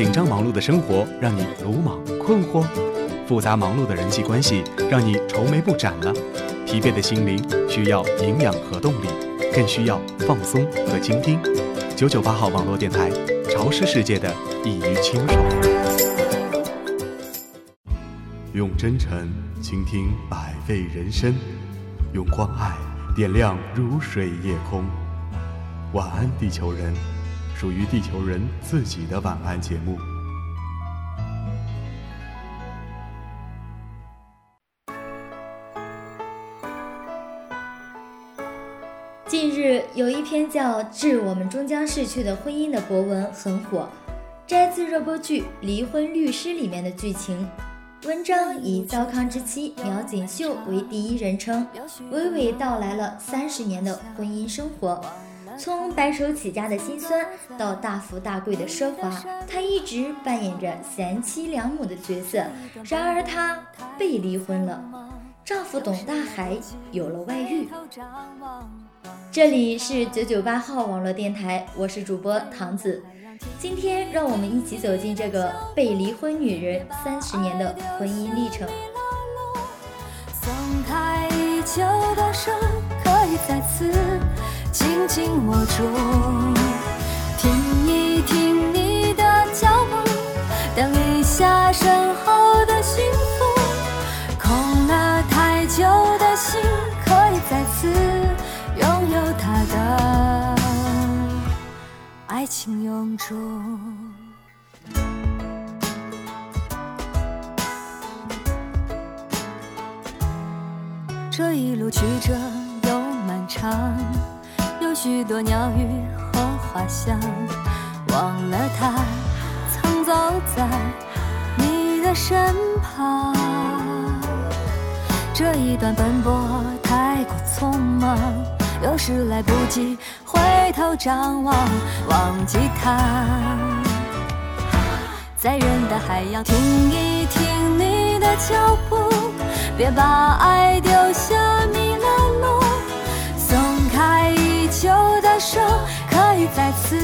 紧张忙碌的生活让你鲁莽困惑，复杂忙碌的人际关系让你愁眉不展了，疲惫的心灵需要营养和动力，更需要放松和倾听。九九八号网络电台，潮湿世界的一隅清爽。用真诚倾听百味人生，用关爱点亮如水夜空。晚安，地球人。属于地球人自己的晚安节目。近日有一篇叫《致我们终将逝去的婚姻》的博文很火，摘自热播剧《离婚律师》里面的剧情。文章以糟糠之妻苗锦绣为第一人称，娓娓道来了三十年的婚姻生活。从白手起家的辛酸到大富大贵的奢华，她一直扮演着贤妻良母的角色。然而她被离婚了，丈夫董大海有了外遇。这里是九九八号网络电台，我是主播唐子。今天让我们一起走进这个被离婚女人三十年的婚姻历程。松开已久的手，可以再次。紧握住，听一听你的脚步，等一下身后的幸福。空了太久的心，可以再次拥有它的爱情永驻。这一路曲折又漫长。许多鸟语和花香，忘了他曾走在你的身旁。这一段奔波太过匆忙，有时来不及回头张望，忘记他。在人的海洋，听一听你的脚步，别把爱丢下久。的手可以再次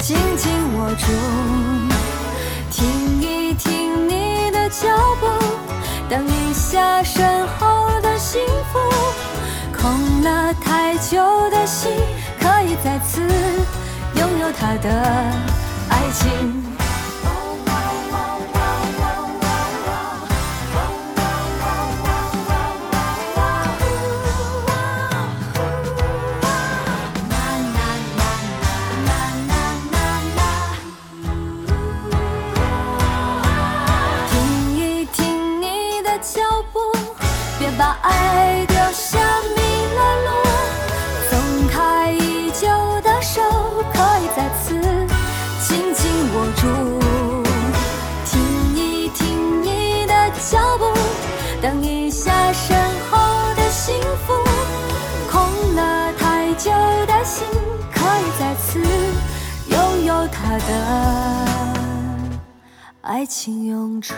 紧紧握住，听一听你的脚步，等一下身后的幸福。空了太久的心，可以再次拥有他的爱情。的爱情永驻。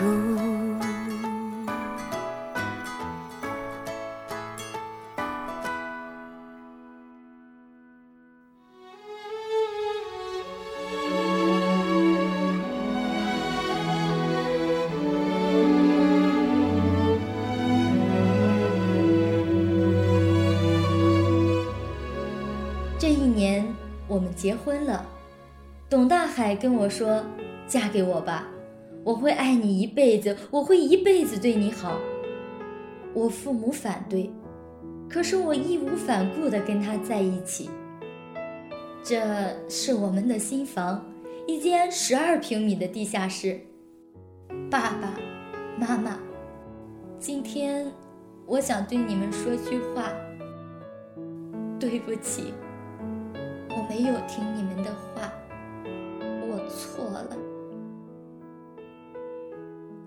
这一年，我们结婚了。董大海跟我说：“嫁给我吧，我会爱你一辈子，我会一辈子对你好。”我父母反对，可是我义无反顾地跟他在一起。这是我们的新房，一间十二平米的地下室。爸爸妈妈，今天我想对你们说句话。对不起，我没有听你们的话。错了，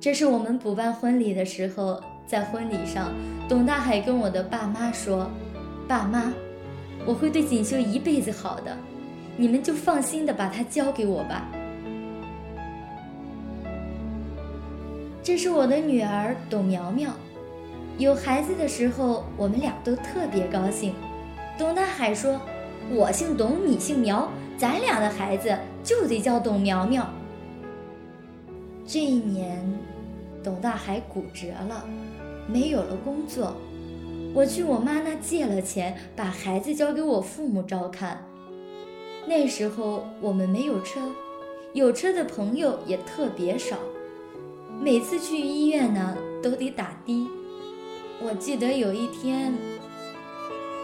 这是我们补办婚礼的时候，在婚礼上，董大海跟我的爸妈说：“爸妈，我会对锦绣一辈子好的，你们就放心的把她交给我吧。”这是我的女儿董苗苗，有孩子的时候，我们俩都特别高兴。董大海说：“我姓董，你姓苗。”咱俩的孩子就得叫董苗苗。这一年，董大海骨折了，没有了工作。我去我妈那借了钱，把孩子交给我父母照看。那时候我们没有车，有车的朋友也特别少。每次去医院呢，都得打的。我记得有一天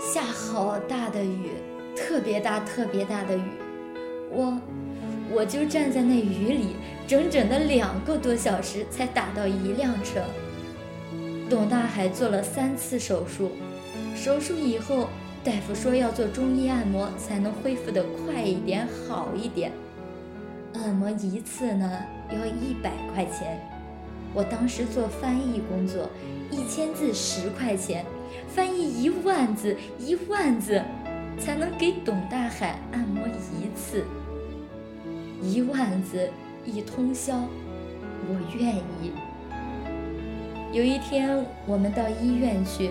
下好大的雨，特别大、特别大的雨，我我就站在那雨里，整整的两个多小时才打到一辆车。董大海做了三次手术，手术以后，大夫说要做中医按摩才能恢复得快一点、好一点。按摩一次呢要一百块钱，我当时做翻译工作，一千字十块钱，翻译一万字一万字，才能给董大海按摩一次。一万字一通宵，我愿意。有一天，我们到医院去，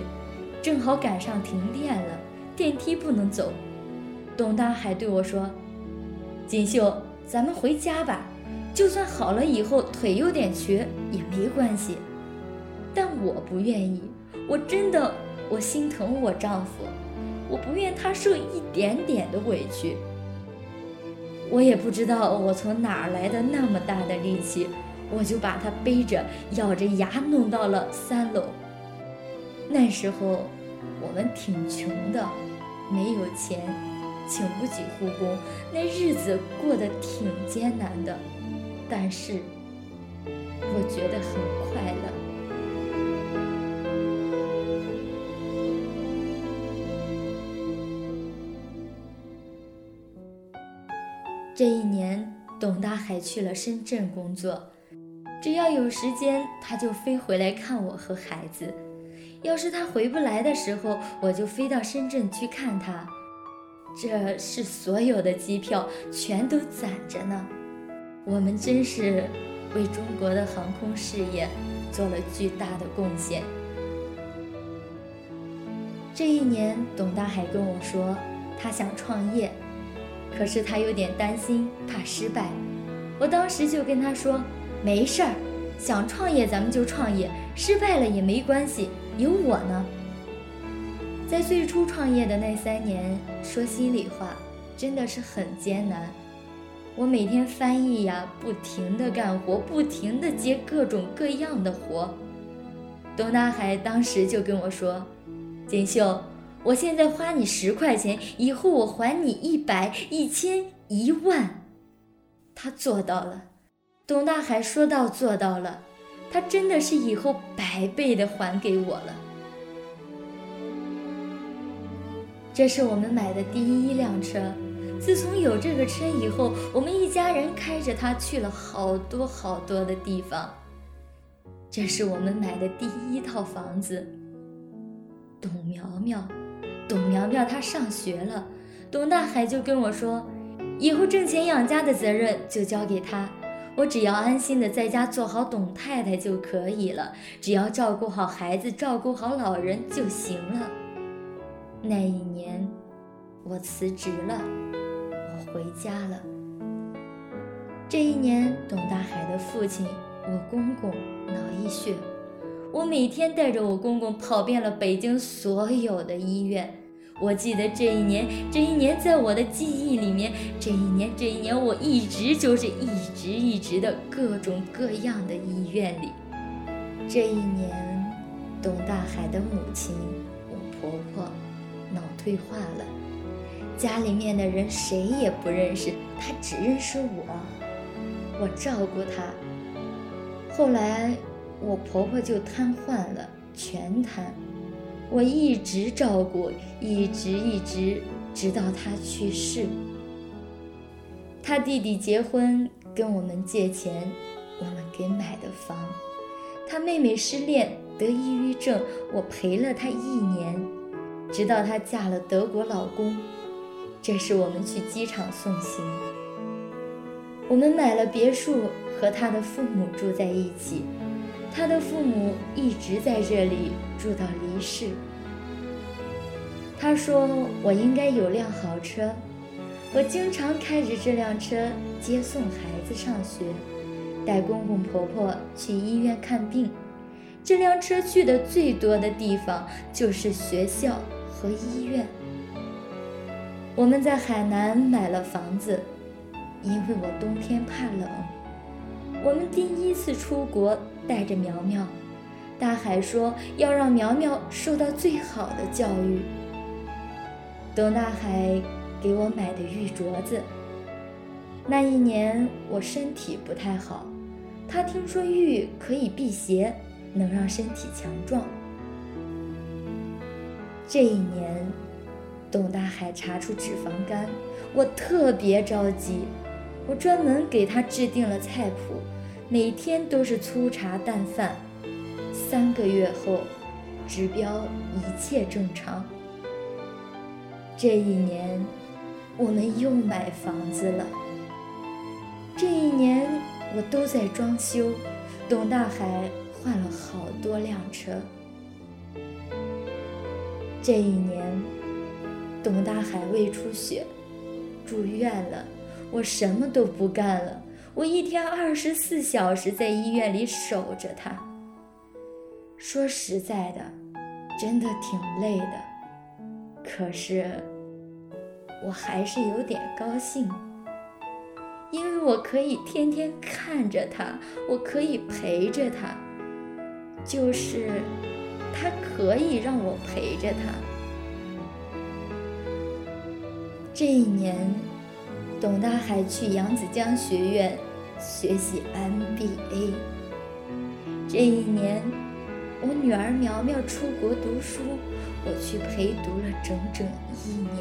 正好赶上停电了，电梯不能走。董大海对我说：“锦绣，咱们回家吧。就算好了以后腿有点瘸也没关系。”但我不愿意，我真的，我心疼我丈夫，我不愿他受一点点的委屈。我也不知道我从哪儿来的那么大的力气。我就把他背着，咬着牙弄到了三楼。那时候我们挺穷的，没有钱，请不起护工，那日子过得挺艰难的。但是我觉得很快乐。这一年，董大海去了深圳工作。只要有时间，他就飞回来看我和孩子。要是他回不来的时候，我就飞到深圳去看他。这是所有的机票全都攒着呢。我们真是为中国的航空事业做了巨大的贡献。这一年，董大海跟我说，他想创业，可是他有点担心，怕失败。我当时就跟他说。没事儿，想创业咱们就创业，失败了也没关系，有我呢。在最初创业的那三年，说心里话，真的是很艰难。我每天翻译呀，不停的干活，不停的接各种各样的活。董大海当时就跟我说：“锦绣，我现在花你十块钱，以后我还你一百、一千、一万。”他做到了。董大海说到做到了，他真的是以后百倍的还给我了。这是我们买的第一辆车，自从有这个车以后，我们一家人开着它去了好多好多的地方。这是我们买的第一套房子。董苗苗，董苗苗她上学了，董大海就跟我说，以后挣钱养家的责任就交给他。我只要安心的在家做好董太太就可以了，只要照顾好孩子，照顾好老人就行了。那一年，我辞职了，我回家了。这一年，董大海的父亲，我公公脑溢血，我每天带着我公公跑遍了北京所有的医院。我记得这一年，这一年在我的记忆里面，这一年，这一年，我一直就是一直一直的各种各样的医院里。这一年，董大海的母亲，我婆婆，脑退化了，家里面的人谁也不认识，她只认识我，我照顾她。后来，我婆婆就瘫痪了，全瘫。我一直照顾，一直一直，直到他去世。他弟弟结婚跟我们借钱，我们给买的房。他妹妹失恋得抑郁症，我陪了她一年，直到她嫁了德国老公。这是我们去机场送行。我们买了别墅，和他的父母住在一起。他的父母一直在这里住到离世。他说：“我应该有辆好车，我经常开着这辆车接送孩子上学，带公公婆婆去医院看病。这辆车去的最多的地方就是学校和医院。我们在海南买了房子，因为我冬天怕冷。我们第一次出国，带着苗苗，大海说要让苗苗受到最好的教育。董大海给我买的玉镯子。那一年我身体不太好，他听说玉可以辟邪，能让身体强壮。这一年。董大海查出脂肪肝，我特别着急，我专门给他制定了菜谱，每天都是粗茶淡饭。三个月后，指标一切正常。这一年，我们又买房子了。这一年我都在装修，董大海换了好多辆车。这一年。董大海胃出血，住院了。我什么都不干了，我一天二十四小时在医院里守着他。说实在的，真的挺累的。可是，我还是有点高兴，因为我可以天天看着他，我可以陪着他，就是他可以让我陪着他。这一年，董大海去扬子江学院学习 MBA。这一年，我女儿苗苗出国读书，我去陪读了整整一年。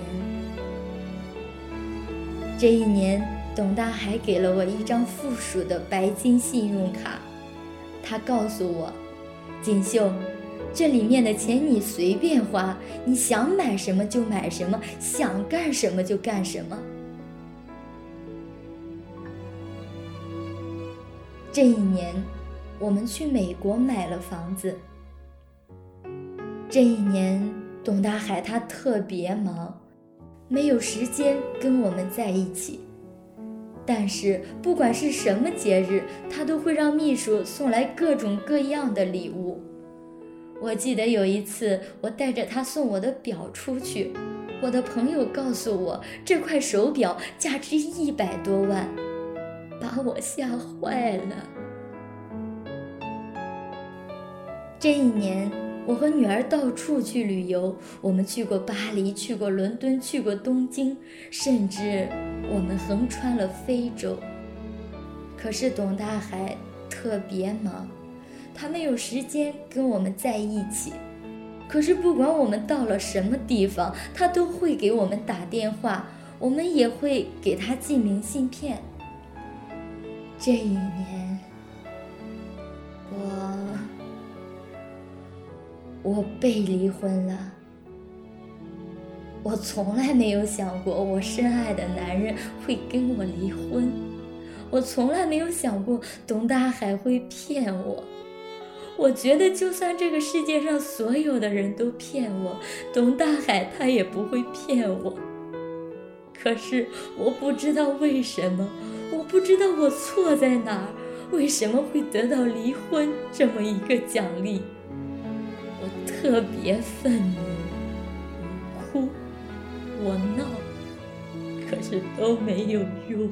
这一年，董大海给了我一张附属的白金信用卡，他告诉我：“锦绣。”这里面的钱你随便花，你想买什么就买什么，想干什么就干什么。这一年，我们去美国买了房子。这一年，董大海他特别忙，没有时间跟我们在一起。但是不管是什么节日，他都会让秘书送来各种各样的礼物。我记得有一次，我带着他送我的表出去，我的朋友告诉我这块手表价值一百多万，把我吓坏了。这一年，我和女儿到处去旅游，我们去过巴黎，去过伦敦，去过东京，甚至我们横穿了非洲。可是董大海特别忙。他没有时间跟我们在一起，可是不管我们到了什么地方，他都会给我们打电话，我们也会给他寄明信片。这一年，我我被离婚了。我从来没有想过我深爱的男人会跟我离婚，我从来没有想过董大海会骗我。我觉得，就算这个世界上所有的人都骗我，董大海他也不会骗我。可是我不知道为什么，我不知道我错在哪儿，为什么会得到离婚这么一个奖励？我特别愤怒，我哭，我闹，可是都没有用。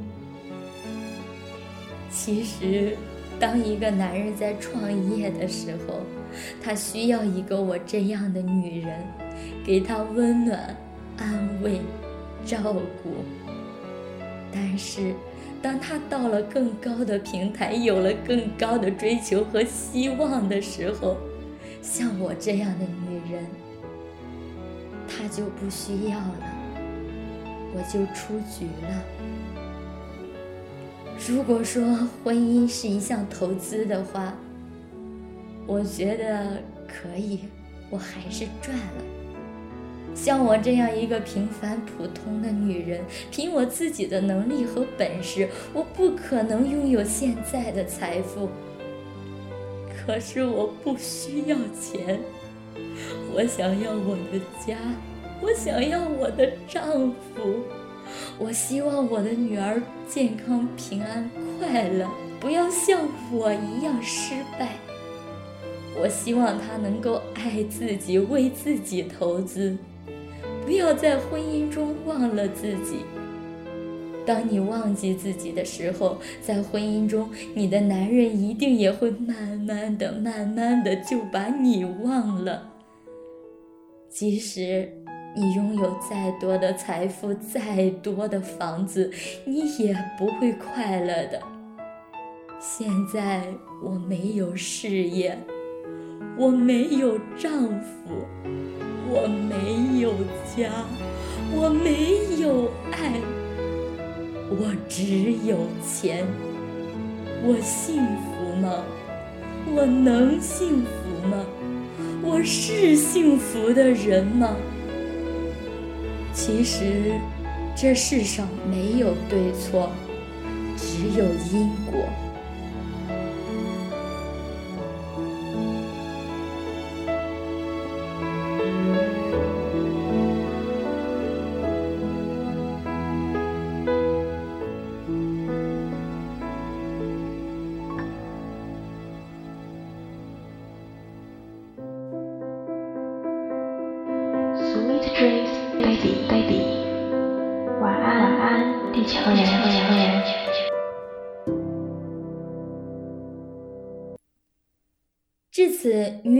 其实。当一个男人在创业的时候，他需要一个我这样的女人，给他温暖、安慰、照顾。但是，当他到了更高的平台，有了更高的追求和希望的时候，像我这样的女人，他就不需要了，我就出局了。如果说婚姻是一项投资的话，我觉得可以，我还是赚了。像我这样一个平凡普通的女人，凭我自己的能力和本事，我不可能拥有现在的财富。可是我不需要钱，我想要我的家，我想要我的丈夫。我希望我的女儿健康、平安、快乐，不要像我一样失败。我希望她能够爱自己，为自己投资，不要在婚姻中忘了自己。当你忘记自己的时候，在婚姻中，你的男人一定也会慢慢的、慢慢的就把你忘了。即使你拥有再多的财富、再多的房子，你也不会快乐的。现在我没有事业，我没有丈夫，我没有家，我没有爱。我只有钱，我幸福吗？我能幸福吗？我是幸福的人吗？其实，这世上没有对错，只有因果。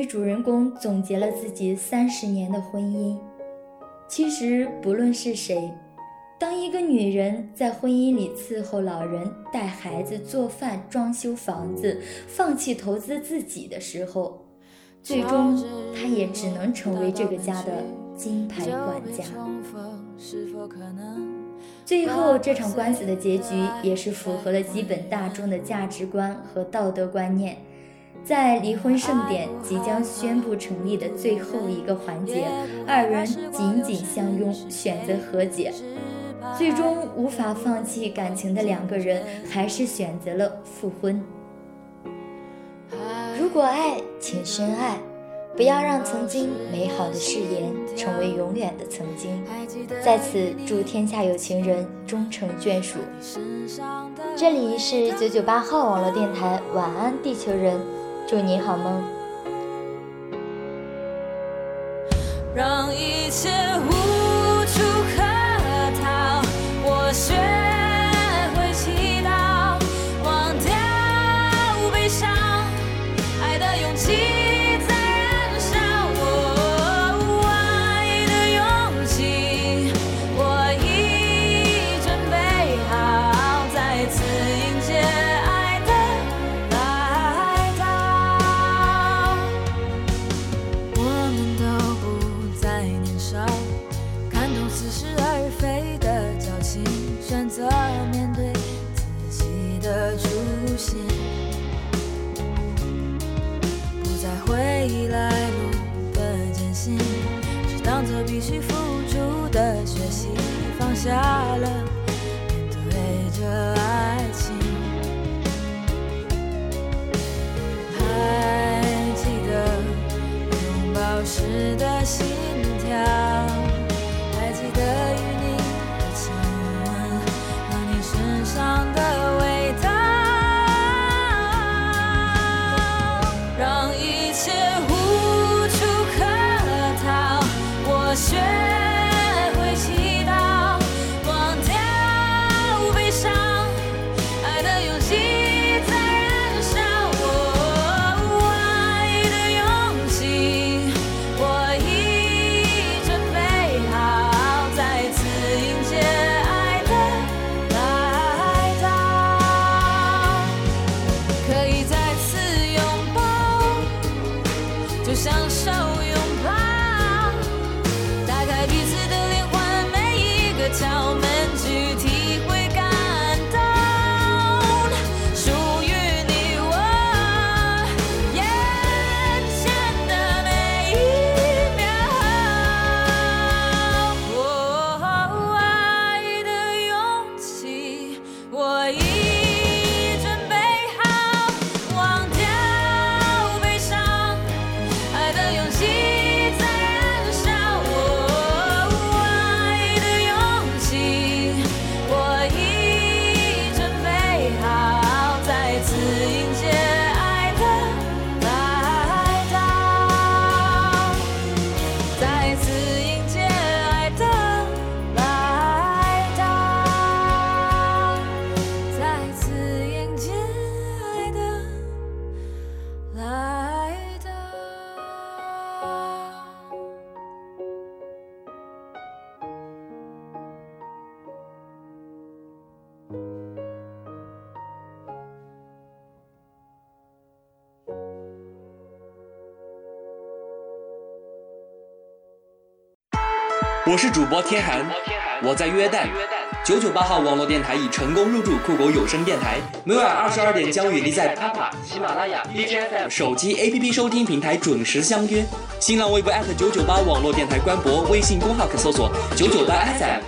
主人公总结了自己三十年的婚姻。其实，不论是谁，当一个女人在婚姻里伺候老人、带孩子、做饭、装修房子，放弃投资自己的时候，最终她也只能成为这个家的金牌管家。最后，这场官司的结局也是符合了基本大众的价值观和道德观念。在离婚盛典即将宣布成立的最后一个环节，二人紧紧相拥，选择和解。最终无法放弃感情的两个人，还是选择了复婚。如果爱，请深爱，不要让曾经美好的誓言成为永远的曾经。在此，祝天下有情人终成眷属。这里是九九八号网络电台，晚安，地球人。祝你好梦。让一切无我是主播天寒，我在约旦。九九八号网络电台已成功入驻酷狗有声电台，每晚二十二点将与你在 Papa、喜马拉雅、DJFM 手机 APP 收听平台准时相约。新浪微博九九八网络电台官博，微信公号可搜索九九八 FM。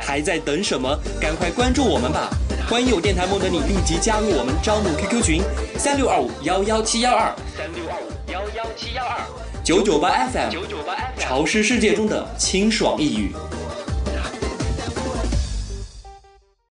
还在等什么？赶快关注我们吧！欢迎有电台梦的你立即加入我们招募 QQ 群：三六二五幺幺七幺二。三六二五幺幺七幺二。九九八 FM，潮湿世界中的清爽一语。